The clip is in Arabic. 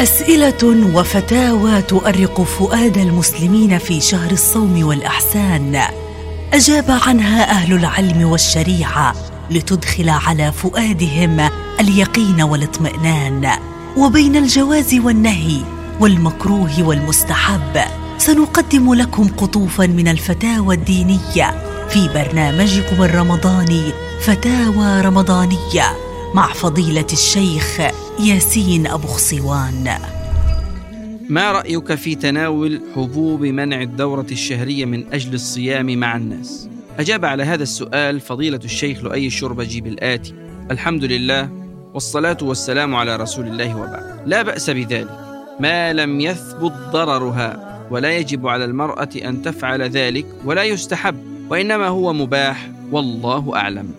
أسئلة وفتاوى تؤرق فؤاد المسلمين في شهر الصوم والأحسان. أجاب عنها أهل العلم والشريعة لتدخل على فؤادهم اليقين والاطمئنان. وبين الجواز والنهي والمكروه والمستحب سنقدم لكم قطوفا من الفتاوى الدينية في برنامجكم الرمضاني فتاوى رمضانية مع فضيلة الشيخ ياسين أبو خصوان ما رأيك في تناول حبوب منع الدورة الشهرية من أجل الصيام مع الناس؟ أجاب على هذا السؤال فضيلة الشيخ لؤي الشربجي بالاتي الحمد لله والصلاة والسلام على رسول الله وبعد. لا بأس بذلك. ما لم يثبت ضررها ولا يجب على المرأة أن تفعل ذلك ولا يستحب وإنما هو مباح والله أعلم.